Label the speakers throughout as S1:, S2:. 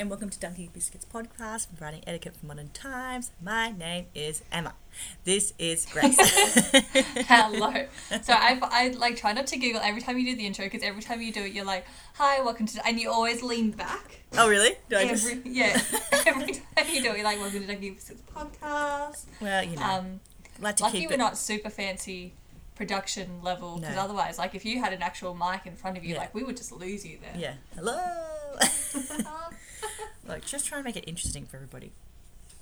S1: and welcome to Dunking Biscuits podcast from Writing Etiquette for Modern Times. My name is Emma. This is Grace.
S2: Hello. So I, I like try not to giggle every time you do the intro because every time you do it, you're like, "Hi, welcome to," and you always lean back.
S1: oh, really? Do I
S2: Every,
S1: just...
S2: yeah, every time you do it, you're like, "Welcome to Dunking Biscuits podcast."
S1: Well, you know,
S2: Um,
S1: like to
S2: lucky we're
S1: it.
S2: not super fancy production level because
S1: No.
S2: otherwise, like, if you had an actual mic in front of you,
S1: Yeah.
S2: like, we would just lose you there.
S1: Yeah. Hello. Look, just trying to make it interesting for everybody.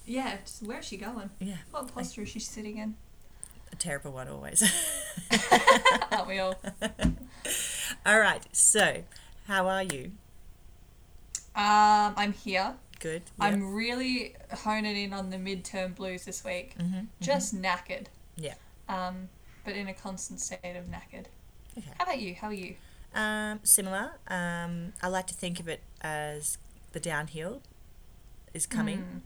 S2: yeah. Just, where is she going?
S1: Yeah.
S2: What posture is she sitting in?
S1: A terrible one always.
S2: Aren't we all?
S1: All right. So, how are you?
S2: Um, I'm here.
S1: Good.
S2: I'm really honing in on the midterm blues this week.
S1: Mm-hmm.
S2: Just knackered.
S1: Yeah.
S2: Um, but in a constant state of knackered.
S1: Okay.
S2: How about you? How are you?
S1: Um, similar. Um, I like to think of it as the downhill is coming.
S2: Mm.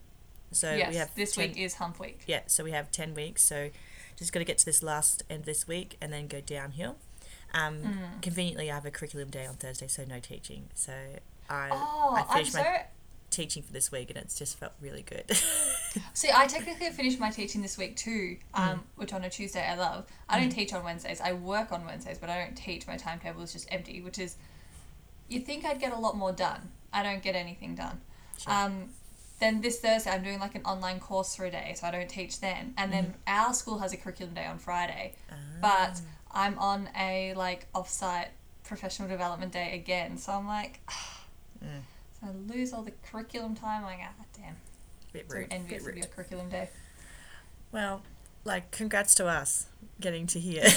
S1: So
S2: yes,
S1: we have
S2: this
S1: 10
S2: week is hump week.
S1: Yeah, so we have 10 weeks. So just got to get to this last end this week and then go downhill. Um,
S2: Mm.
S1: Conveniently, I have a curriculum day on Thursday, so no teaching. So I,
S2: Oh,
S1: I
S2: I'm
S1: finished
S2: so.
S1: my teaching for this week and it's just felt really good.
S2: See, I technically finished my teaching this week too, um,
S1: Mm.
S2: which on a Tuesday I love. I don't teach on Wednesdays. I work on Wednesdays, but I don't teach. My timetable is just empty, which is. You'd think I'd get a lot more done. I don't get anything done.
S1: Sure.
S2: Um, then this Thursday I'm doing like an online course for a day, so I don't teach then. And then our school has a curriculum day on Friday, but I'm on a like off-site professional development day again. So I'm like,
S1: Mm.
S2: so I lose all the curriculum time. I'm like, ah, damn.
S1: bit
S2: So
S1: rude. bit
S2: envious of your curriculum day.
S1: Well, like, congrats to us getting to here.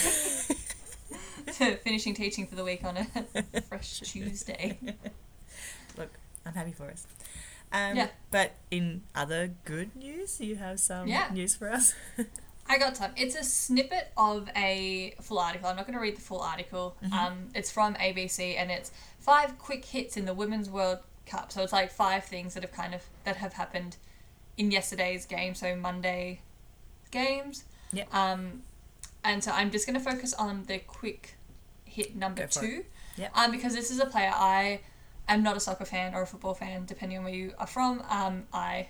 S2: Finishing teaching for the week on a fresh Tuesday.
S1: Look, I'm happy for us. Um,
S2: Yeah.
S1: But in other good news, you have some
S2: Yeah.
S1: news for us.
S2: I got some. It's a snippet of a full article. I'm not going to read the full article. Um, it's from ABC and it's five quick hits in the Women's World Cup. So it's like five things that have kind of that have happened in yesterday's game. So Monday games.
S1: Yep.
S2: Um, and so I'm just going to focus on the quick hit number two.
S1: Yep.
S2: Um, because this is a player I am not a soccer fan or a football fan, depending on where you are from. Um, I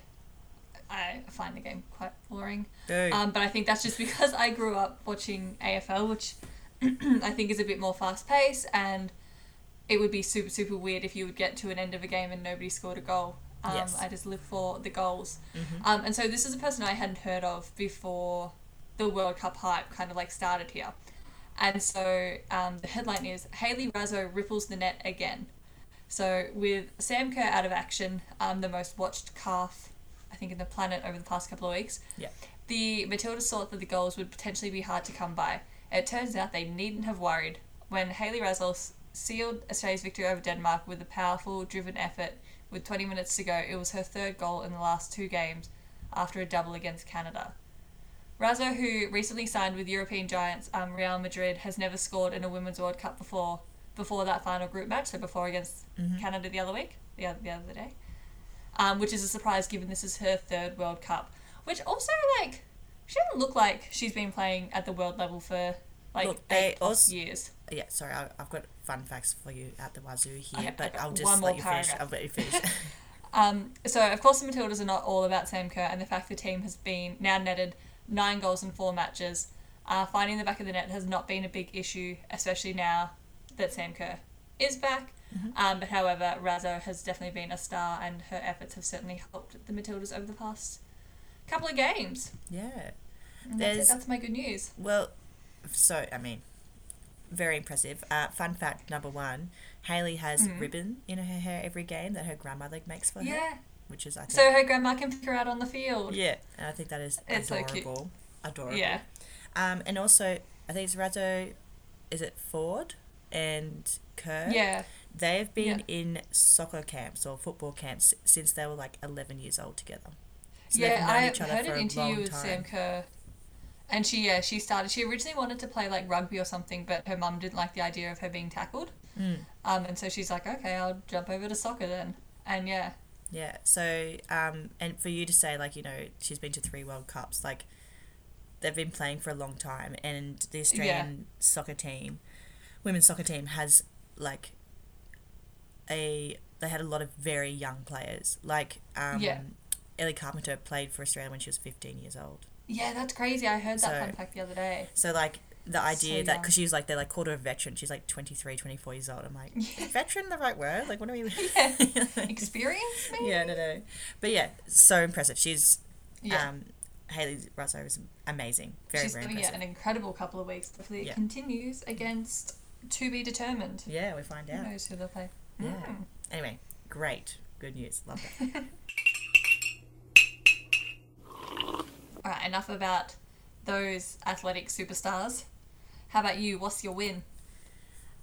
S2: I find the game quite boring.
S1: Boo.
S2: Um, but I think that's just because I grew up watching AFL, which I think is a bit more fast paced, and it would be super, super weird if you would get to an end of a game and nobody scored a goal. Um,
S1: Yes.
S2: I just live for the goals.
S1: Mhm.
S2: Um, and so this is a person I hadn't heard of before the World Cup hype kind of like started here. And so um, the headline is Hayley Raso ripples the net again. So with Sam Kerr out of action, um, the most watched calf, I think, in the planet over the past couple of weeks,
S1: Yeah.
S2: the Matildas thought that the goals would potentially be hard to come by. It turns out they needn't have worried when Hayley Raso s- sealed Australia's victory over Denmark with a powerful, driven effort. With 20 minutes to go, it was her third goal in the last two games after a double against Canada. Raso, who recently signed with European giants um, Real Madrid, has never scored in a Women's World Cup before. Before that final group match, so before against
S1: Mhm.
S2: Canada the other week, the other the other day, um, which is a surprise given this is her third World Cup. Which also like she doesn't look like she's been playing at the world level for like
S1: Look,
S2: eight plus
S1: also-
S2: years.
S1: Yeah, sorry, I, I've got fun facts for you at the wazoo here,
S2: Okay,
S1: but I'll just let you finish. I'll let you finish.
S2: Um, so of course the Matildas are not all about Sam Kerr, and the fact the team has been now netted nine goals in four matches. Uh, finding the back of the net has not been a big issue, especially now that Sam Kerr is back.
S1: Mhm.
S2: Um, but however, Raso has definitely been a star, and her efforts have certainly helped the Matildas over the past couple of games.
S1: yeah.
S2: That's, that's my good news.
S1: Well, so, I mean, very impressive. Uh, fun fact number one Hayley has
S2: Mhm.
S1: ribbon in her hair every game that her grandmother makes for her,
S2: Yeah.
S1: which is, I think,
S2: So her grandma can pick her out on the field.
S1: yeah, and I think that is
S2: It's so
S1: adorable. Adorable.
S2: Yeah.
S1: Um, and also, I think it's Raso, is it Foord and Kerr?
S2: Yeah.
S1: They've been in soccer camps or football camps since they were like 11 years old together. So
S2: yeah, I
S1: each
S2: heard an interview with. Sam Kerr, and she yeah she started. She originally wanted to play like rugby or something, but her mum didn't like the idea of her being tackled.
S1: Mm.
S2: Um, and so she's like, okay, I'll jump over to soccer then. And yeah,
S1: Yeah. So, um, and for you to say like you know she's been to three World Cups, like they've been playing for a long time, and the Australian soccer team, women's soccer team has like a they had a lot of very young players. Like um,
S2: Yeah.
S1: Ellie Carpenter played for Australia when she was 15 years old.
S2: Yeah, that's crazy. I heard that
S1: So-
S2: fun fact the other day.
S1: So like the idea that because she was like they're like called her a veteran. She's like 23, 24 years old. I'm like, veteran the right word? Like what are you?
S2: Yeah. Experience, maybe?
S1: yeah, no, no. But yeah, so impressive. She's
S2: Yeah.
S1: um, Haley Russo is amazing. Very
S2: She's
S1: very
S2: yeah,
S1: impressive.
S2: an incredible couple of weeks. Hopefully it
S1: Yeah.
S2: continues against to be determined.
S1: Yeah, we find
S2: Who
S1: out.
S2: knows who they'll play?
S1: Yeah.
S2: Mm.
S1: Anyway, great, good news. Love that.
S2: All right, enough about those athletic superstars. How about you? What's your win?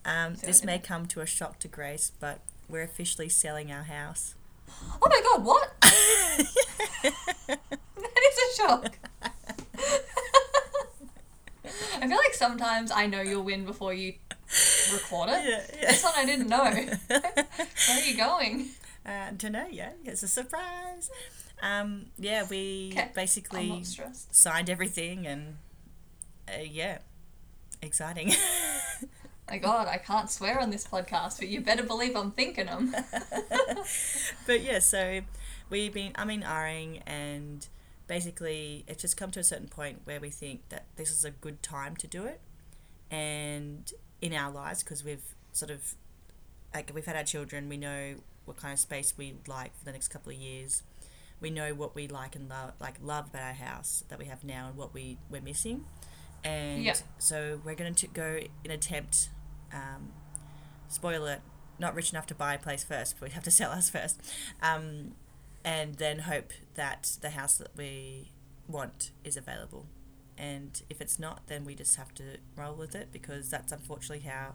S1: Um, this may come to a shock to Grace, but we're officially selling our house.
S2: Oh my god, what? that is a shock. I feel like sometimes I know you'll win before you record it.
S1: yeah,
S2: This one I didn't know. Where are you going?
S1: Uh, don't know yet. It's a surprise. Um, yeah, we
S2: Okay, I'm
S1: basically signed everything, and uh, yeah, exciting.
S2: My god, I can't swear on this podcast, but you better believe I'm thinking them.
S1: but yeah, so we've been I mean Ring and basically it's just come to a certain point where we think that this is a good time to do it and in our lives because we've sort of like we've had our children we know what kind of space we like for the next couple of years. We know what we like and love like love about our house that we have now and what we we're missing. And
S2: Yeah.
S1: so we're going to go in attempt um, spoiler not rich enough to buy a place first but we have to sell us first um, and then hope that the house that we want is available and if it's not then we just have to roll with it because that's unfortunately how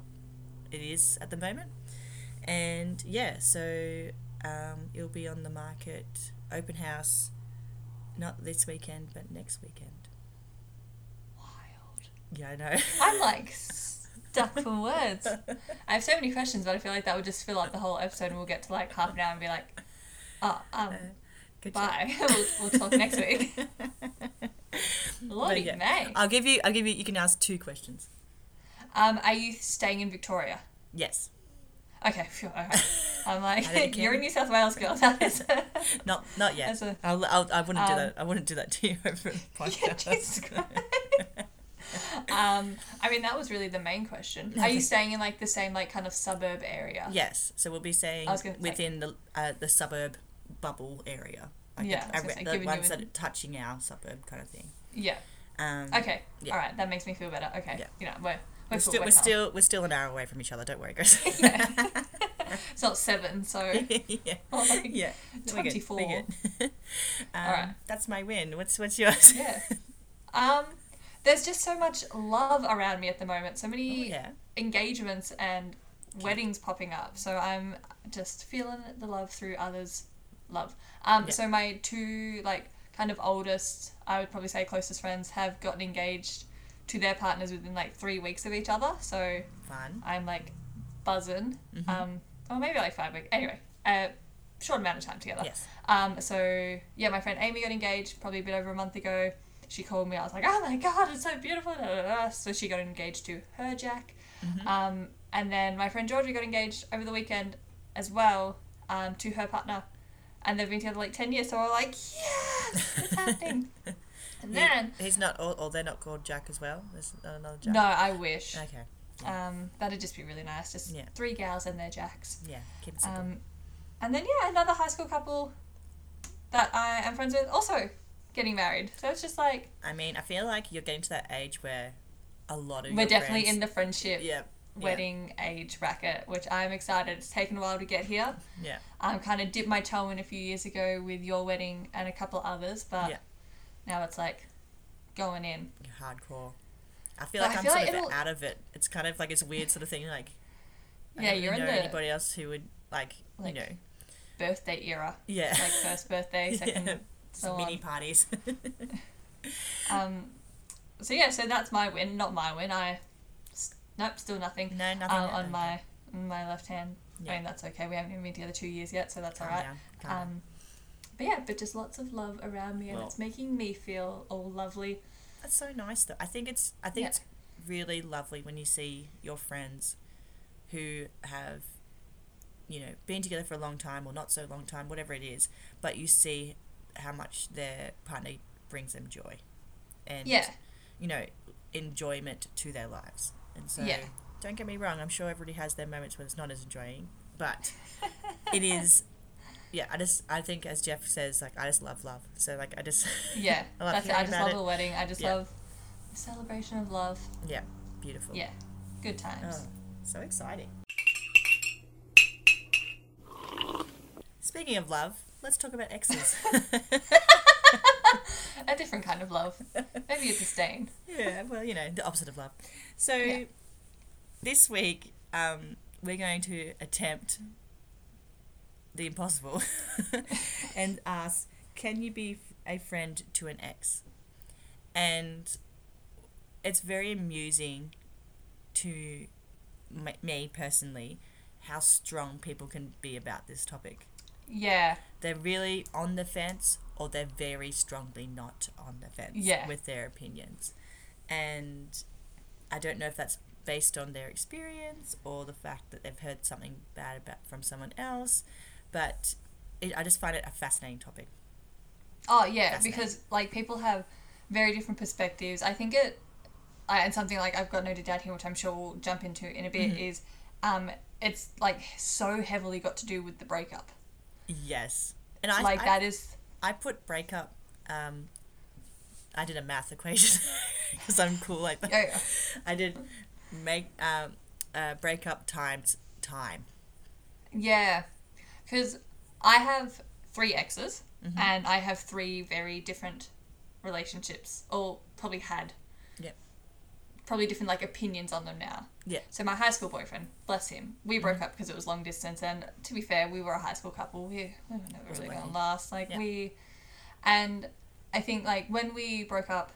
S1: it is at the moment and yeah so um, it'll be on the market open house not this weekend but next weekend
S2: Wild.
S1: yeah i know
S2: I'm like stuck for words. I have so many questions, but I feel like that would just fill up the whole episode and we'll get to like half an hour and be like, oh, um,
S1: job.
S2: bye. we'll, we'll talk next week. Lordy
S1: yeah.
S2: May.
S1: i'll give you i'll give you you can ask two questions
S2: Um, are you staying in Victoria?
S1: yes
S2: Okay, phew, okay. I'm like,
S1: you
S2: you're a
S1: can.
S2: New South Wales girl. That is.
S1: not not yet
S2: a-
S1: I'll, I'll, i wouldn't do
S2: Um,
S1: that i wouldn't do that to you over
S2: yeah,
S1: podcast
S2: Jesus Christ. um, I mean, that was really the main question. Are you staying in like the same like kind of suburb area?
S1: Yes, so we'll be staying
S2: I say-
S1: within the uh, the suburb bubble area. Like
S2: Yeah, I
S1: the,
S2: say,
S1: the ones that are touching our suburb kind of thing.
S2: Yeah.
S1: Um,
S2: Okay.
S1: Yeah.
S2: All right. That makes me feel better. Okay.
S1: Yeah.
S2: You know, we're we're,
S1: We're
S2: cool,
S1: still
S2: we're
S1: we're still we're still an hour away from each other. Don't worry, guys.
S2: Yeah. It's not seven, so
S1: yeah,
S2: like
S1: yeah. We're good, we're
S2: 24.
S1: good. um,
S2: Alright.
S1: That's my win. What's what's yours?
S2: yeah. Um, there's just so much love around me at the moment. So
S1: Oh,
S2: many
S1: yeah.
S2: engagements and weddings popping up. So I'm just feeling the love through others' love. Um,
S1: Yeah.
S2: so my two like kind of oldest, I would probably say closest friends have gotten engaged to their partners within like three weeks of each other. So
S1: Fun.
S2: I'm like buzzing.
S1: Mm-hmm.
S2: Um, or maybe like five weeks. Anyway, a short amount of time together.
S1: Yes.
S2: Um, so yeah, my friend Amy got engaged probably a bit over a month ago. She called me. I was like, oh my god, it's so beautiful. Da, da, da. So she got engaged to her Jack.
S1: Mm-hmm.
S2: Um, and then my friend Georgia got engaged over the weekend as well um, to her partner. And they've been together like 10 years. So we're like, yes, it's happening. And
S1: He-
S2: then,
S1: he's not. Or, or they're not called Jack as well. There's another Jack.
S2: no, I wish.
S1: Okay.
S2: Um, that'd just be really nice. Just
S1: Yeah.
S2: three gals and their Jacks.
S1: Yeah. Keep it simple.
S2: Um, and then yeah, another high school couple that I am friends with also getting married. So it's just like
S1: I mean, I feel like you're getting to that age where a lot of
S2: we're definitely
S1: friends,
S2: in the friendship
S1: yeah.
S2: Wedding age bracket, which I'm excited. It's taken a while to get here.
S1: Yeah.
S2: I kind of dipped my toe in a few years ago with your wedding and a couple others, but
S1: Yeah.
S2: now it's like going in.
S1: You're hardcore. I feel
S2: But
S1: like
S2: I
S1: I'm
S2: feel
S1: sort
S2: like
S1: of
S2: it'll-
S1: out of it. It's kind of like it's a weird sort of thing. Like, I
S2: Yeah, you're
S1: really
S2: in
S1: know
S2: the-
S1: anybody else who would like,
S2: Like,
S1: you know,
S2: Birthday era,
S1: yeah,
S2: like first birthday, second,
S1: yeah,
S2: so
S1: mini
S2: on.
S1: parties.
S2: Um, so yeah, so that's my win, not my win. I, nope, still nothing.
S1: no, nothing
S2: um,
S1: yet,
S2: on
S1: okay.
S2: my on my left hand.
S1: Yeah.
S2: I mean that's okay. We haven't even been together two years yet, so that's
S1: Calm
S2: alright.
S1: down, calm down.
S2: Um, but yeah, but just lots of love around me, and
S1: Well-
S2: it's making me feel all lovely.
S1: That's so nice though. I think it's I think
S2: Yeah.
S1: it's really lovely when you see your friends who have you know, been together for a long time or not so long time, whatever it is, but you see how much their partner brings them joy, and
S2: Yeah.
S1: you know, enjoyment to their lives. And so,
S2: Yeah.
S1: don't get me wrong, I'm sure everybody has their moments when it's not as enjoying, but it is. Yeah, I just I think as Jeff says, like I just love love. So like I just
S2: Yeah,
S1: I love
S2: that's it. I just love
S1: it.
S2: a wedding. I just
S1: Yeah.
S2: love the celebration of love.
S1: yeah, beautiful.
S2: Yeah, good times.
S1: Oh, so exciting. Speaking of love, let's talk about exes.
S2: A different kind of love. Maybe a disdain.
S1: yeah, well, you know, the opposite of love. So,
S2: Yeah.
S1: this week, um, we're going to attempt the impossible and ask can you be a friend to an ex? And it's very amusing to me personally how strong people can be about this topic.
S2: Yeah,
S1: They're really on the fence or they're very strongly not on the fence
S2: Yeah.
S1: with their opinions. And I don't know if that's based on their experience or the fact that they've heard something bad about from someone else, but it, I just find it a fascinating topic.
S2: Oh yeah, because like people have very different perspectives. I think it, I, and something like I've got noted down here, which I'm sure we'll jump into in a bit,
S1: Mm-hmm.
S2: is um, it's like so heavily got to do with the breakup.
S1: Yes. And I,
S2: like
S1: I,
S2: that is
S1: I put breakup, um, I did a math equation because I'm cool like that.
S2: oh, yeah.
S1: I did make um, uh, breakup times time.
S2: Yeah, because I have three exes
S1: Mm-hmm.
S2: and I have three very different relationships, or probably had.
S1: Yep.
S2: Probably different like opinions on them now.
S1: Yeah.
S2: So my high school boyfriend, bless him, we
S1: Mm-hmm.
S2: broke up because it was long distance, and to be fair, we were a high school couple. We, we were never really gonna last. Like
S1: Yeah.
S2: we, and I think like when we broke up,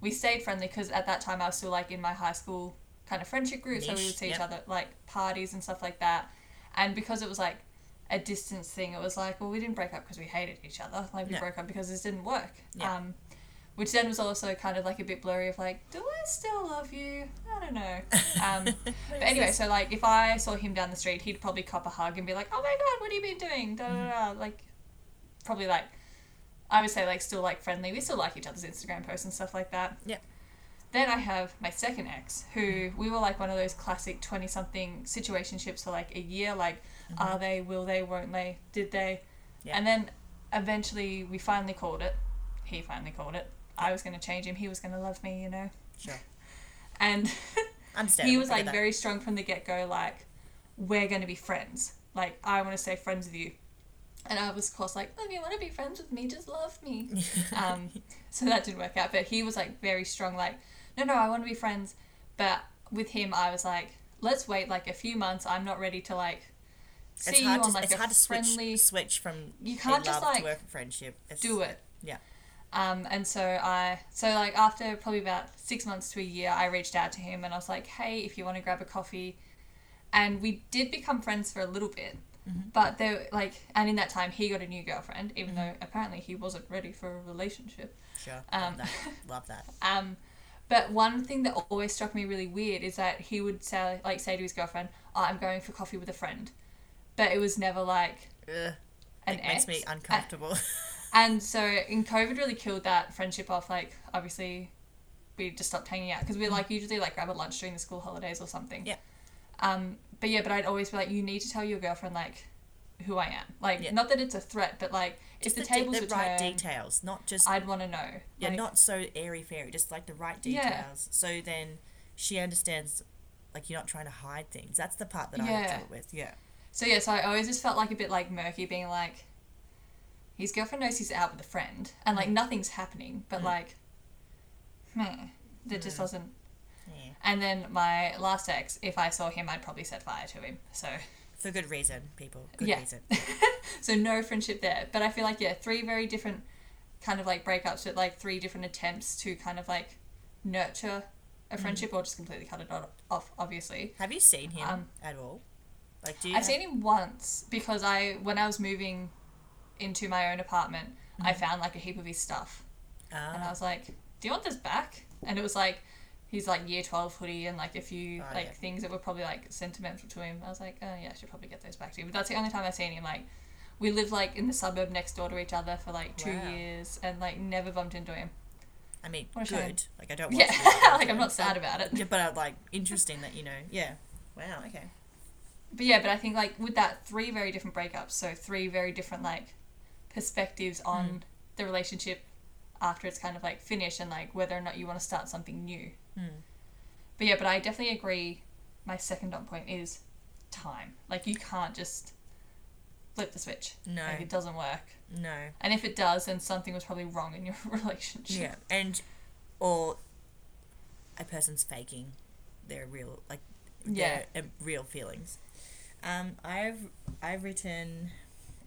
S2: we stayed friendly because at that time I was still like in my high school kind of friendship group, so we would see each other at, like parties and stuff like that. And because it was like a distance thing, it was like, well, we didn't break up because we hated each other. Like we
S1: No.
S2: broke up because this didn't work.
S1: Yeah.
S2: Um, which then was also kind of like a bit blurry of like, do I still love you? I don't know. Um, but anyway, so like if I saw him down the street, he'd probably cop a hug and be like, "Oh my god, what have you been doing?" Da da da. Mm-hmm. Like, probably like, I would say like still like friendly. We still like each other's Instagram posts and stuff like that.
S1: Yeah.
S2: Then I have my second ex, who mm-hmm. we were like one of those classic twenty something situationships for like a year. Like, mm-hmm. are they? Will they? Won't they? Did they?
S1: Yeah.
S2: And then eventually we finally called it. He finally called it. I was going to change him. He was going to love me, you know.
S1: Sure.
S2: And he was like very strong from the get go. Like, we're going to be friends. Like, I want to stay friends with you. And I was, of course, like, if you want to be friends with me, just love me. um, so that didn't work out. But he was like very strong. Like, no, no, I want to be friends. But with him, I was like, let's wait like a few months. I'm not ready to like see
S1: it's
S2: you
S1: hard
S2: on
S1: to,
S2: like
S1: it's
S2: a
S1: hard to switch
S2: friendly.
S1: switch from
S2: You can't just,
S1: love
S2: like,
S1: to a friendship. It's,
S2: do it.
S1: Yeah.
S2: Um, and so I, so like after probably about six months to a year, I reached out to him and I was like, hey, if you want to grab a coffee, and we did become friends for a little bit,
S1: Mm-hmm.
S2: but there like, and in that time he got a new girlfriend, even though apparently he wasn't ready for a relationship.
S1: Sure.
S2: Um,
S1: love that. Love that.
S2: Um, but one thing that always struck me really weird is that he would say like say to his girlfriend, oh, "I'm going for coffee with a friend," but it was never like
S1: Ugh,
S2: an
S1: it makes me uncomfortable.
S2: And so, in COVID, really killed that friendship off. Like, obviously, we just stopped hanging out because we like usually like grab a lunch during the school holidays or something.
S1: Yeah.
S2: Um, but yeah, but I'd always be like, you need to tell your girlfriend like who I am. Like,
S1: Yeah.
S2: not that it's a threat, but like if the,
S1: de-
S2: tables
S1: the
S2: were
S1: right
S2: turned,
S1: details, not just
S2: I'd want to know.
S1: yeah,
S2: Like,
S1: not so airy fairy, just like the right details. Yeah. So then she understands, like you're not trying to hide things. That's the part that I
S2: Yeah.
S1: have trouble with. Yeah.
S2: So yeah, so I always just felt like a bit like murky, being like, his girlfriend knows he's out with a friend, and like nothing's happening, but like, meh, that just
S1: Mm.
S2: doesn't.
S1: Yeah.
S2: And then my last ex, if I saw him, I'd probably set fire to him. So.
S1: For good reason, people. Good
S2: Yeah.
S1: reason.
S2: so no friendship there. But I feel like yeah, three very different kind of like breakups with like three different attempts to kind of like nurture a friendship or just completely cut it o- off. Obviously,
S1: Have you seen him
S2: Um,
S1: at all? Like, do you?
S2: I've seen him once because I when I was moving into my own apartment, I found like a heap of his stuff, and I
S1: Ah,
S2: was like, "Do you want this back?" And it was like his like year 12 hoodie and like a few
S1: Oh,
S2: like
S1: yeah.
S2: things that were probably like sentimental to him. I was like, oh yeah, I should probably get those back to you. But that's the only time I've seen him. Like, we lived like in the suburb next door to each other for like two
S1: Wow.
S2: years and like never bumped into him.
S1: I mean,
S2: a shame.
S1: good. Like I don't. Want
S2: Yeah,
S1: to
S2: like I'm not sad about it.
S1: Yeah, but uh, like interesting that you know. Yeah. Wow. Okay.
S2: But yeah, but I think like with that three very different breakups, so three very different like perspectives on
S1: Mm.
S2: the relationship after it's kind of like finished and like whether or not you want to start something new.
S1: Hmm.
S2: But yeah, but I definitely agree. My second dot point is time. Like you can't just flip the switch.
S1: No.
S2: Like it doesn't work.
S1: No.
S2: And if it does, then something was probably wrong in your relationship.
S1: Yeah, and or a person's faking their real like
S2: Yeah.
S1: their uh, real feelings. Um, I've I've written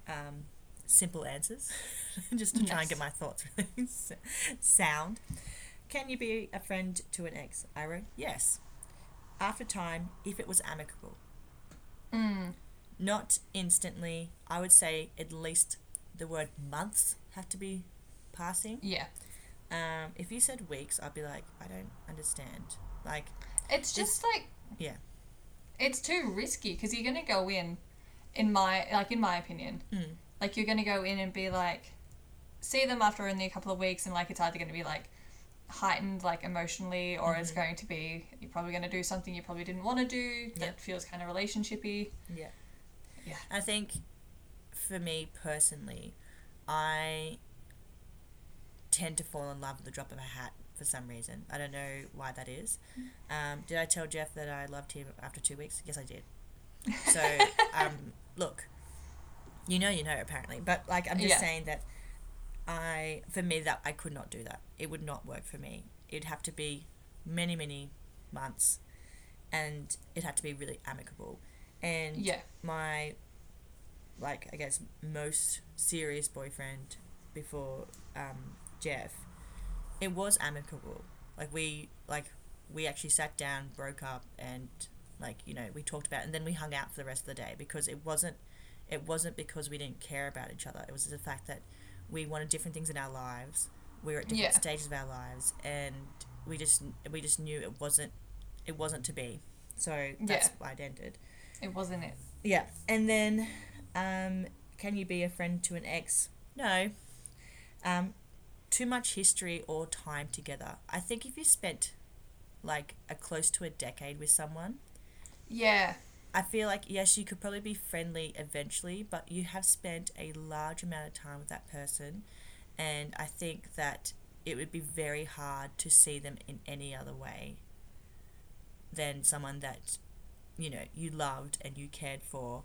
S1: um, simple answers just to try and get my thoughts really sound. Can you be a friend to an ex? I wrote yes. After time, if it was amicable,
S2: Mm.
S1: not instantly. I would say at least the word months have to be passing.
S2: Yeah.
S1: Um, if you said weeks, I'd be like, I don't understand. Like,
S2: It's just like
S1: yeah,
S2: it's too risky because you're gonna go in, in my like in my opinion,
S1: mm,
S2: like you're gonna go in and be like, see them after only a couple of weeks, and like it's either gonna be like heightened like emotionally, or it's
S1: Mhm.
S2: going to be you're probably gonna do something you probably didn't want to do that
S1: Yep.
S2: feels kind of relationshipy.
S1: yeah,
S2: Yeah.
S1: I think for me personally, I tend to fall in love with the drop of a hat for some reason. I don't know why that is. Um, did I tell Jeff that I loved him after two weeks? Yes, I did. So, um, look, you know, you know, apparently. But like, I'm just
S2: Yeah.
S1: saying that I, for me, that I could not do that. It would not work for me. It'd have to be many, many months, and it'd have to be really amicable. And
S2: Yeah.
S1: my, like, I guess most serious boyfriend before um, Jeff, it was amicable. Like we, like we actually sat down, broke up, and like you know we talked about, it, and then we hung out for the rest of the day because it wasn't, it wasn't because we didn't care about each other. It was the fact that we wanted different things in our lives. We were at different
S2: Yeah.
S1: stages of our lives, and we just we just knew it wasn't, it wasn't to be. So that's
S2: Yeah.
S1: why it ended.
S2: It wasn't it.
S1: Yeah, and then, um, can you be a friend to an ex? No. Um, too much history or time together. I think if you spent like a close to a decade with someone,
S2: Yeah.
S1: I feel like yes, you could probably be friendly eventually, but you have spent a large amount of time with that person, and I think that it would be very hard to see them in any other way than someone that you know you loved and you cared for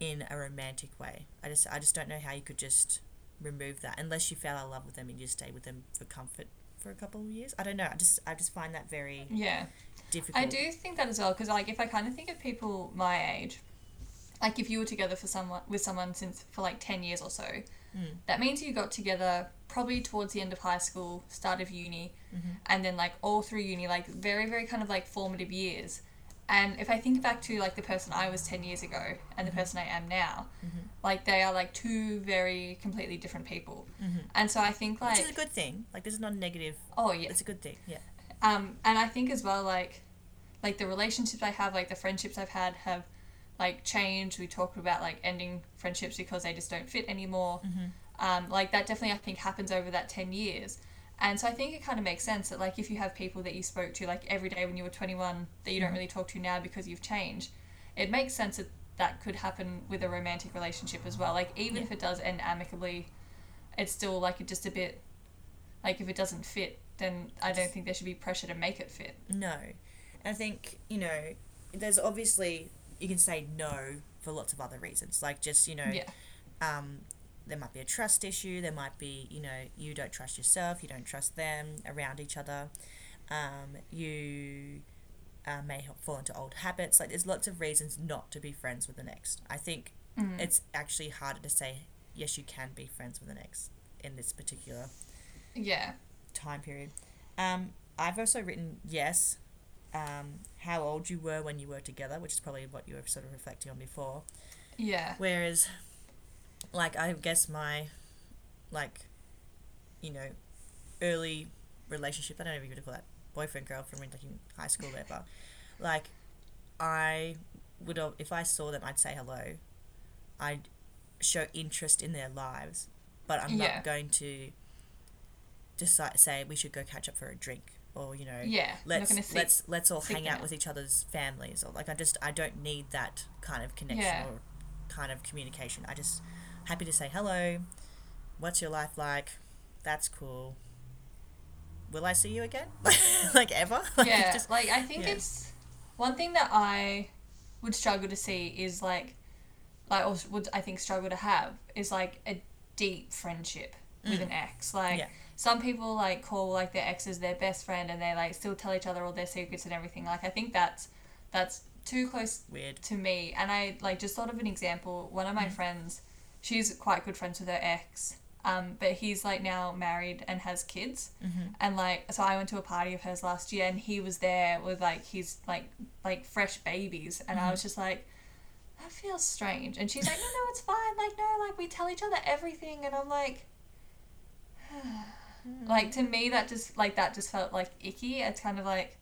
S1: in a romantic way. I just I just don't know how you could just remove that unless you fell of love with them and you stay with them for comfort for a couple of years. I don't know. I just I just find that very
S2: Yeah.
S1: difficult.
S2: I do think that as well because like if I kind of think of people my age, like if you were together for someone with someone since for like ten years or so,
S1: Mm.
S2: that means you got together probably towards the end of high school, start of uni,
S1: Mhm.
S2: and then like all through uni, like very very kind of like formative years. And if I think back to like the person I was ten years ago and the person I am now,
S1: Mhm.
S2: like they are like two very completely different people.
S1: Mhm.
S2: And so I think like
S1: Which is a good thing. Like this is not a negative.
S2: oh yeah,
S1: It's a good thing. Yeah.
S2: um, and I think as well, like, like the relationships I have, like the friendships I've had, have like changed. We talk about like ending friendships because they just don't fit anymore.
S1: Mm-hmm.
S2: Um, like that definitely I think happens over that ten years. And so I think it kind of makes sense that like if you have people that you spoke to like every day when you were twenty one that you don't
S1: Mhm.
S2: really talk to now because you've changed, it makes sense that that could happen with a romantic relationship as well. Like even
S1: Yeah.
S2: if it does end amicably, it's still like just a bit like if it doesn't fit, then I don't think there should be pressure to make it fit.
S1: No. I think, you know, there's obviously, you can say no for lots of other reasons. Like just, you know,
S2: Yeah.
S1: um, there might be a trust issue. There might be, you know, you don't trust yourself. You don't trust them around each other. Um, you uh, may fall into old habits. Like there's lots of reasons not to be friends with the ex. I think
S2: Mm.
S1: it's actually harder to say, yes, you can be friends with the ex in this particular
S2: Yeah.
S1: time period. Um, I've also written yes, um, how old you were when you were together, which is probably what you were sort of reflecting on before.
S2: Yeah.
S1: Whereas, like, I guess my, like, you know, early relationship, I don't know if you would call that boyfriend girlfriend like in high school whatever like I would if I saw them I'd say hello I'd show interest in their lives but I'm
S2: Yeah.
S1: not going to decide say we should go catch up for a drink or you know
S2: Yeah.
S1: let's let's let's all hang out
S2: out.
S1: with each other's families or like I just I don't need that kind of connection
S2: Yeah.
S1: or kind of communication. I just happy to say hello. What's your life like? That's cool. Will I see you again? like ever? Like,
S2: yeah,
S1: just-
S2: like I think
S1: yeah.
S2: it's one thing that I would struggle to see is like, like or would I think struggle to have is like a deep friendship with an ex. Like
S1: Mm. Yeah.
S2: some people like call like their exes their best friend and they like still tell each other all their secrets and everything. Like I think that's that's too close
S1: weird.
S2: to me and i like just thought of an example one of my friends she's quite good friends with her ex um, but he's like now married and has kids.
S1: Mm-hmm.
S2: and like so i went to a party of hers last year and he was there with like his like like fresh babies. And i was just like that feels strange. And she's like no no it's fine. Like no like we tell each other everything. And i'm like like to me that just like that just felt like icky. It's kind of like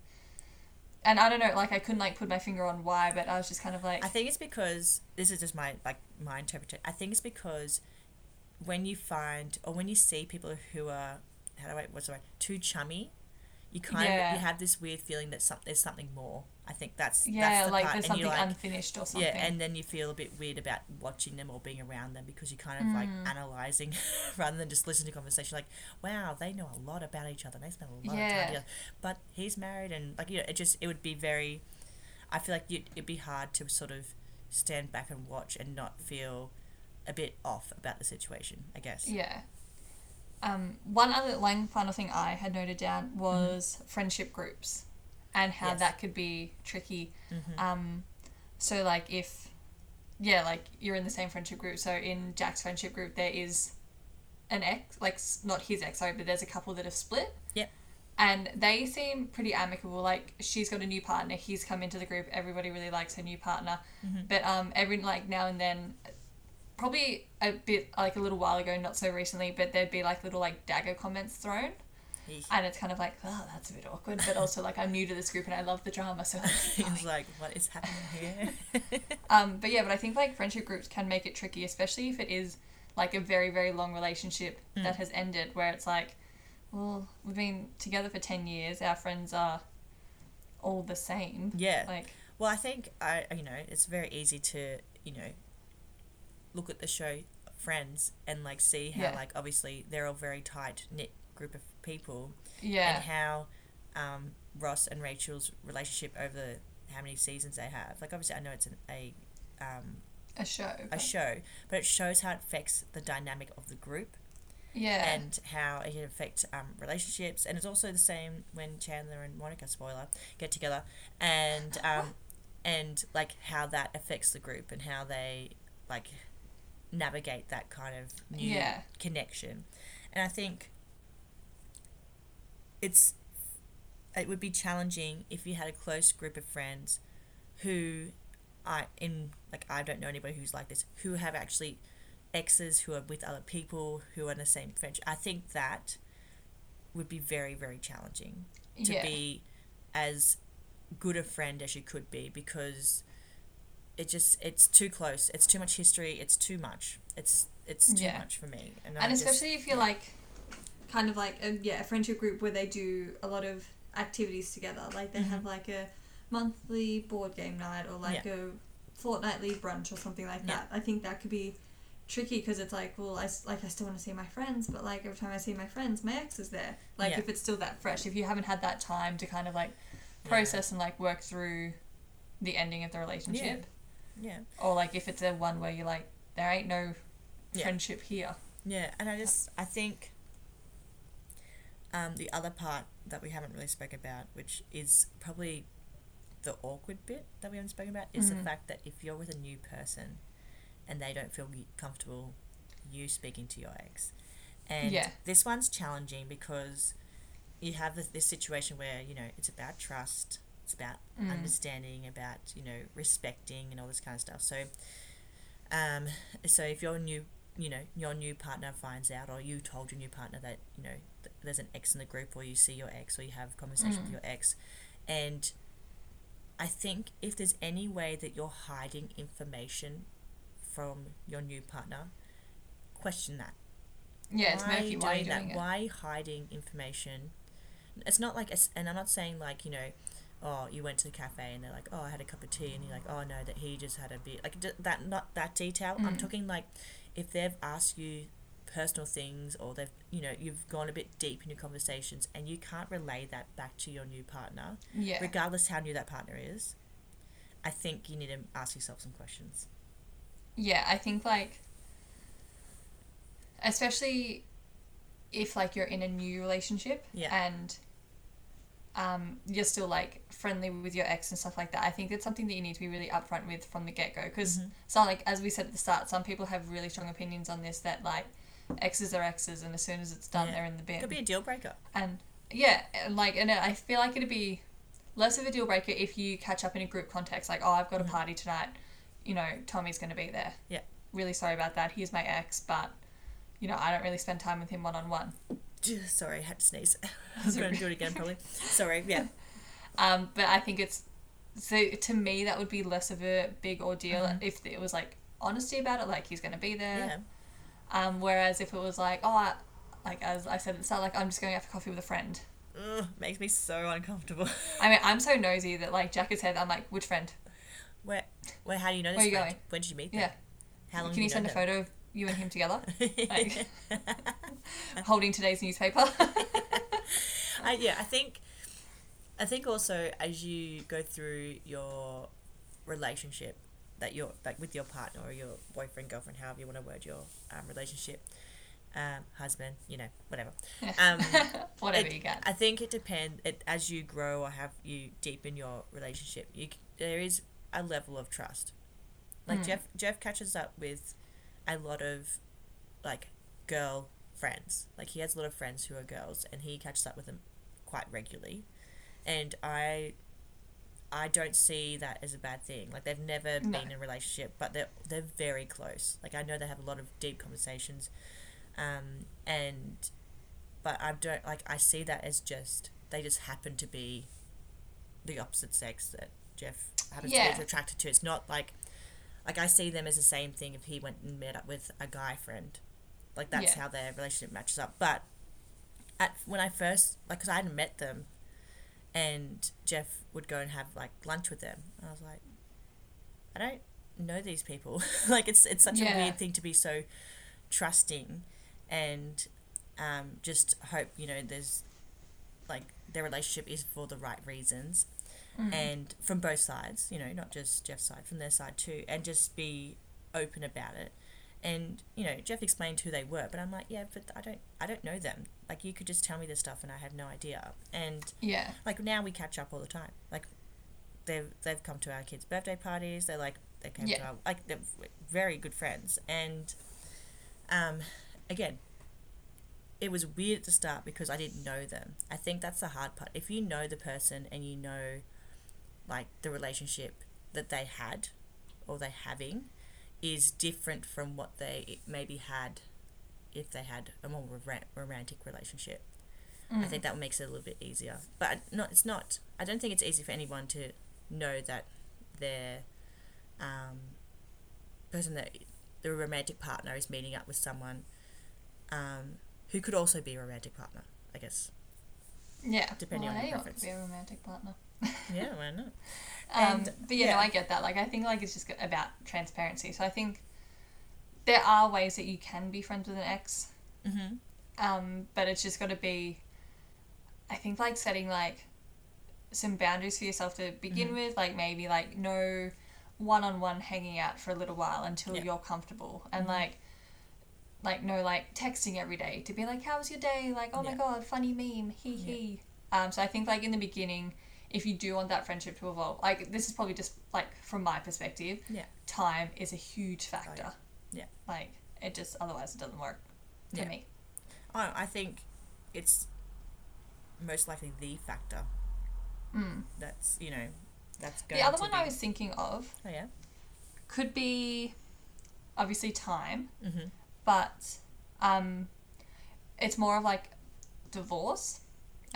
S2: and I don't know, like I couldn't like put my finger on why, but I was just kind of like,
S1: I think it's because this is just my like my interpretation. I think it's because when you find or when you see people who are how do I what's the word too chummy, you kind
S2: Yeah.
S1: of you have this weird feeling that some, there's something more. I think that's
S2: yeah,
S1: that's the
S2: like
S1: part.
S2: there's
S1: and
S2: something
S1: like,
S2: unfinished or something.
S1: Yeah, and then you feel a bit weird about watching them or being around them because you're kind of like
S2: Mm.
S1: analyzing rather than just listening to conversation. Like, wow, they know a lot about each other. They spend a lot of time together. But he's married, and like you know, it just it would be very. I feel like it'd be hard to sort of stand back and watch and not feel a bit off about the situation. I guess.
S2: yeah. Um, one other one final thing I had noted down was friendship groups, and how
S1: Yes.
S2: that could be tricky.
S1: Mhm.
S2: Um, so like if, yeah, like you're in the same friendship group. So in Jack's friendship group, there is an ex, like not his ex, sorry, but there's a couple that have split.
S1: Yep.
S2: And they seem pretty amicable. Like she's got a new partner. He's come into the group. Everybody really likes her new partner.
S1: Mhm.
S2: But um, every like now and then, probably a bit like a little while ago, not so recently, but there'd be like little like dagger comments thrown, and it's kind of like, oh, that's a bit awkward. But also like I'm new to this group and I love the drama, so. let's keep
S1: he's
S2: going.
S1: like, what is happening here?
S2: Um, but yeah, but I think like friendship groups can make it tricky, especially if it is like a very, very long relationship
S1: Mm.
S2: that has ended where it's like, well, we've been together for 10 years, our friends are all the same.
S1: yeah.
S2: Like,
S1: Well, I think I you know it's very easy to you know look at the show Friends and like see how
S2: Yeah.
S1: like obviously they're all very tight knit group of people
S2: yeah.
S1: and how um, Ross and Rachel's relationship over the, how many seasons they have. Like obviously I know it's an, a um,
S2: a show.
S1: a show, but it shows how it affects the dynamic of the group
S2: yeah.
S1: and how it can affect um, relationships. And it's also the same when Chandler and Monica, spoiler, get together, and um, and like how that affects the group and how they like navigate that kind of new
S2: Yeah.
S1: connection. And I think it's it would be challenging if you had a close group of friends who I in like I don't know anybody who's like this who have actually exes who are with other people who are in the same friendship. I think that would be very very challenging to
S2: yeah.
S1: be as good a friend as you could be because it just it's too close. It's too much history. It's too much. It's it's too
S2: Yeah.
S1: much for me. And,
S2: and
S1: just-
S2: especially if you're like kind of like a, yeah a friendship group where they do a lot of activities together like they
S1: Mm-hmm.
S2: have like a monthly board game night or like a fortnightly brunch or something like
S1: Yeah.
S2: that i think that could be tricky because it's like well I, s- like I still want to see my friends but like every time i see my friends my ex is there like
S1: Yeah.
S2: if it's still that fresh if you haven't had that time to kind of like
S1: Yeah.
S2: process and like work through the ending of the relationship
S1: yeah.
S2: or like if it's a one where you're like there ain't no
S1: Yeah.
S2: friendship here
S1: Yeah, and I just I think um, the other part that we haven't really spoke about, which is probably the awkward bit that we haven't spoken about, is the
S2: Mhm.
S1: fact that if you're with a new person and they don't feel comfortable you speaking to your ex, and
S2: Yeah.
S1: this one's challenging because you have this, this situation where you know it's about trust, it's about
S2: Mm.
S1: understanding, about you know respecting and all this kind of stuff. So, um, so if your new you know your new partner finds out or you told your new partner that you know th- there's an ex in the group or you see your ex or you have conversation with
S2: Mm.
S1: your ex and i think if there's any way that you're hiding information from your new partner question that
S2: Yeah, it's
S1: why
S2: murky. Why are you
S1: that?
S2: doing it?
S1: Why hiding information? It's not like, it's, and I'm not saying like you know, oh, you went to the cafe and they're like, oh, I had a cup of tea, and you're like, oh no, that he just had a beer, like d- that, not that detail. I'm
S2: Mm.
S1: talking like, if they've asked you personal things or they've, you know, you've gone a bit deep in your conversations and you can't relay that back to your new partner,
S2: Yeah.
S1: regardless how new that partner is. I think you need to ask yourself some questions.
S2: Yeah, I think like especially if like you're in a new relationship
S1: Yeah.
S2: and um, you're still like friendly with your ex and stuff like that. I think it's something that you need to be really upfront with from the get go because
S1: Mhm.
S2: so like as we said at the start, some people have really strong opinions on this that like exes are exes and as soon as it's done
S1: Yeah.
S2: they're in the bin.
S1: It could be a deal breaker.
S2: And yeah, and like, and I feel like it'd be less of a deal breaker if you catch up in a group context. Like, oh, I've got a
S1: Mhm.
S2: party tonight. You know, Tommy's going to be there.
S1: Yeah.
S2: Really sorry about that. He's my ex, but you know, I don't really spend time with him one on one.
S1: Sorry, I had to sneeze. I was going to do it again probably. Sorry, yeah.
S2: Um, but I think it's so to me that would be less of a big ordeal
S1: Mhm.
S2: if it was like honesty about it, like he's going to be there.
S1: Yeah.
S2: Um, whereas if it was like, oh, I, like as I said at the start, like I'm just going out for coffee with a friend.
S1: Ugh, makes me so uncomfortable.
S2: I mean, I'm so nosy that like Jack has said, I'm like, which friend?
S1: Where, where, how do you know this
S2: Where you
S1: friend?
S2: going?
S1: When did you meet them?
S2: Yeah.
S1: How long
S2: Can you
S1: have
S2: send a
S1: known
S2: photo of you and him together. Like- holding today's newspaper?
S1: I, yeah, I think, I think also as you go through your relationship, that you're like with your partner or your boyfriend, girlfriend, however you want to word your um, relationship, um, husband, you know, whatever. Um,
S2: Whatever
S1: it-
S2: you get.
S1: I think it depends. It, as you grow or have you deepen your relationship, you there is a level of trust. Like
S2: Mm.
S1: Jeff, Jeff catches up with a lot of like girl friends. Like he has a lot of friends who are girls, and he catches up with them quite regularly. And I, I don't see that as a bad thing. Like they've never
S2: No.
S1: been in a relationship, but they're they're very close. Like I know they have a lot of deep conversations, um, and but I don't like I see that as just they just happen to be the opposite sex that Jeff happens
S2: Yeah.
S1: to be attracted to. It's not like like I see them as the same thing if he went and met up with a guy friend. Like that's
S2: Yeah.
S1: how their relationship matches up. But at when I first like cuz I hadn't met them and Jeff would go and have like lunch with them. I was like I don't know these people. like it's it's such a weird thing to be so trusting and um, just hope you know there's like their relationship is for the right reasons
S2: Mm.
S1: and from both sides you know not just jeff's side from their side too and just be open about it. And you know jeff explained who they were but i'm like yeah but i don't i don't know them. Like you could just tell me this stuff and i have no idea. And
S2: yeah.
S1: like now we catch up all the time. Like they've they've come to our kids birthday parties. They're like they came
S2: Yeah.
S1: to our like they're very good friends. And um again it was weird at the start because i didn't know them. I think that's the hard part. If you know the person and you know like the relationship that they had or they're having is different from what they maybe had if they had a more ro- romantic relationship I
S2: Mm.
S1: think that makes it a little bit easier. But not, it's not. I don't think it's easy for anyone to know that their um, person that the romantic partner is meeting up with someone um, who could also be a romantic partner. I guess.
S2: Yeah.
S1: Depending
S2: well,
S1: on your preference.
S2: could be a romantic partner.
S1: Yeah, why not?
S2: Um,
S1: And,
S2: but yeah,
S1: yeah.
S2: no, I get that. Like, I think like it's just about transparency. So I think there are ways that you can be friends with an ex,
S1: Mm-hmm.
S2: um, but it's just got to be. I think like setting like some boundaries for yourself to begin
S1: Mhm.
S2: with, like maybe like no one-on-one hanging out for a little while until you're comfortable, and
S1: Mhm.
S2: like like no like texting every day to be like how was your day like oh my god funny meme hee hee um so i think like in the beginning if you do want that friendship to evolve like this is probably just like from my perspective
S1: Yeah.
S2: time is a huge factor
S1: Yeah.
S2: like it just otherwise it doesn't work for
S1: Yeah.
S2: me
S1: Oh, I think it's most likely the factor
S2: mm.
S1: that's you know that's going
S2: the other one
S1: be,
S2: i was thinking of
S1: Oh yeah.
S2: could be obviously time
S1: Mm-hmm.
S2: but um, it's more of like divorce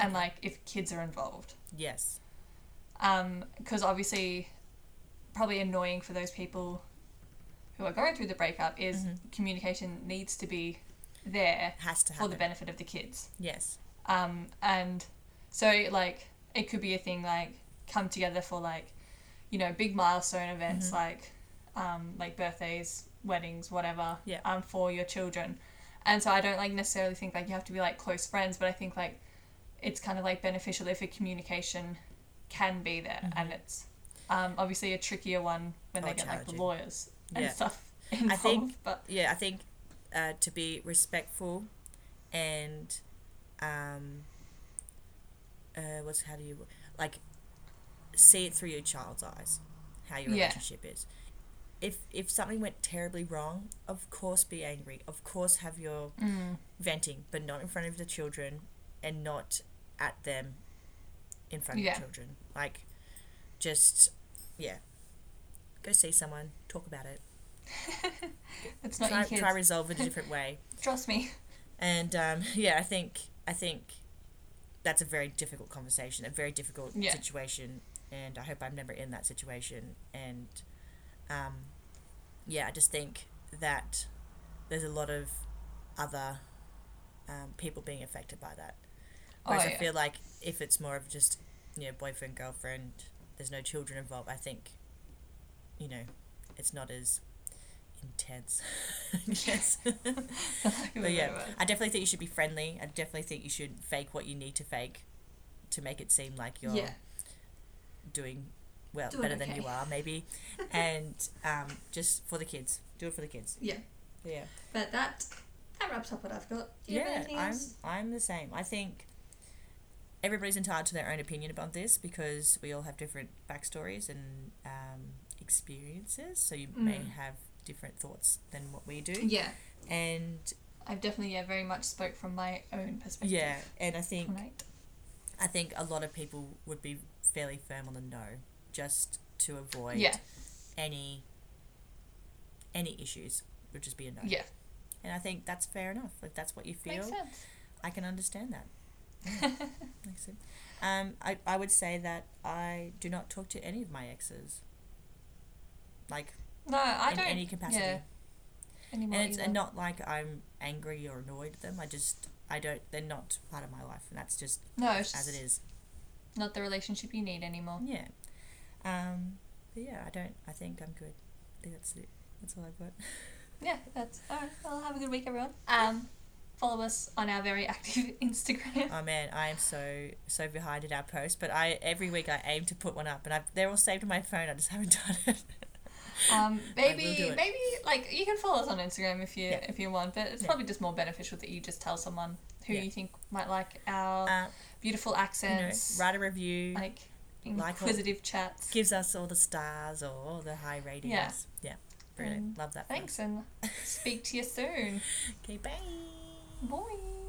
S2: and like if kids are involved.
S1: Yes.
S2: Because obviously, probably annoying for those people who are going through the breakup is
S1: Mm-hmm.
S2: communication needs to be there
S1: Has to
S2: for the benefit of the kids.
S1: Yes.
S2: Um, and so like it could be a thing like come together for like you know big milestone events
S1: Mm-hmm.
S2: like um, like birthdays, weddings, whatever.
S1: Yeah.
S2: Um, for your children, and so I don't like necessarily think like you have to be like close friends, but I think like it's kind of like beneficial if a communication can be there,
S1: Mm-hmm.
S2: and it's um, obviously a trickier one when they
S1: Oh,
S2: get like the lawyers and
S1: Yeah.
S2: stuff involved.
S1: think-
S2: but
S1: Yeah, I think uh, to be respectful and um, uh, what's how do you like see it through your child's eyes how your
S2: Yeah.
S1: relationship is. If if something went terribly wrong, of course be angry. Of course have your
S2: mm,
S1: venting, but not in front of the children and not at them in front
S2: Yeah.
S1: of children. Like just yeah. Go see someone, talk about it.
S2: it's not
S1: Try try resolve it a different way.
S2: Trust me.
S1: And um, yeah, I think I think that's a very difficult conversation, a very difficult
S2: Yeah.
S1: situation, and I hope I'm never in that situation. And um, yeah, I just think that there's a lot of other um, people being affected by that.
S2: Oh,
S1: Whereas I feel like if it's more of just you know boyfriend girlfriend, there's no children involved. I think you know it's not as intense. yes. But yeah, I definitely think you should be friendly. I definitely think you should fake what you need to fake to make it seem like you're
S2: Yeah.
S1: doing well
S2: Doing
S1: better than you are maybe, and um, just for the kids, do it for the kids.
S2: Yeah.
S1: Yeah,
S2: But that that wraps up what I've got. Do you have
S1: yeah. I'm? I'm the same. I think everybody's entitled to their own opinion about this because we all have different backstories and um, experiences. So you may
S2: Mm.
S1: have different thoughts than what we do,
S2: Yeah.
S1: and
S2: I've definitely yeah very much spoke from my own perspective.
S1: yeah, and I think
S2: Tonight.
S1: I think a lot of people would be fairly firm on the no, just to avoid
S2: Yeah.
S1: any any issues. Would just be a no.
S2: Yeah.
S1: And I think that's fair enough. If that's what you feel,
S2: Makes sense.
S1: I can understand that. Um, I, I would say that I do not talk to any of my exes. Like
S2: No, I
S1: in
S2: don't.
S1: any capacity.
S2: Yeah. Anymore
S1: and it's
S2: either.
S1: and not like I'm angry or annoyed at them. I just I don't they're not part of my life and that's just
S2: no,
S1: as
S2: just
S1: it is.
S2: not the relationship you need anymore.
S1: Yeah. Um, but yeah, I don't. I think I'm good. I think that's it. That's all I've got.
S2: Yeah, that's all right. Well, have a good week, everyone. Um, follow us on our very active Instagram.
S1: Oh man, I am so so behind in our posts, but I every week I aim to put one up, and I they're all saved on my phone. I just haven't done it.
S2: Um, maybe maybe like you can follow us on Instagram if you
S1: Yeah.
S2: if you want, but it's
S1: Yeah.
S2: probably just more beneficial that you just tell someone who
S1: Yeah.
S2: you think might like our
S1: Uh,
S2: beautiful
S1: you know,
S2: accents,
S1: write a review.
S2: like
S1: like
S2: inquisitive chats.
S1: gives us all the stars or all the high ratings.
S2: Yeah.
S1: Yeah. Brilliant.
S2: Um,
S1: Love that.
S2: Thanks, and speak to you soon.
S1: Okay, bye.
S2: Bye.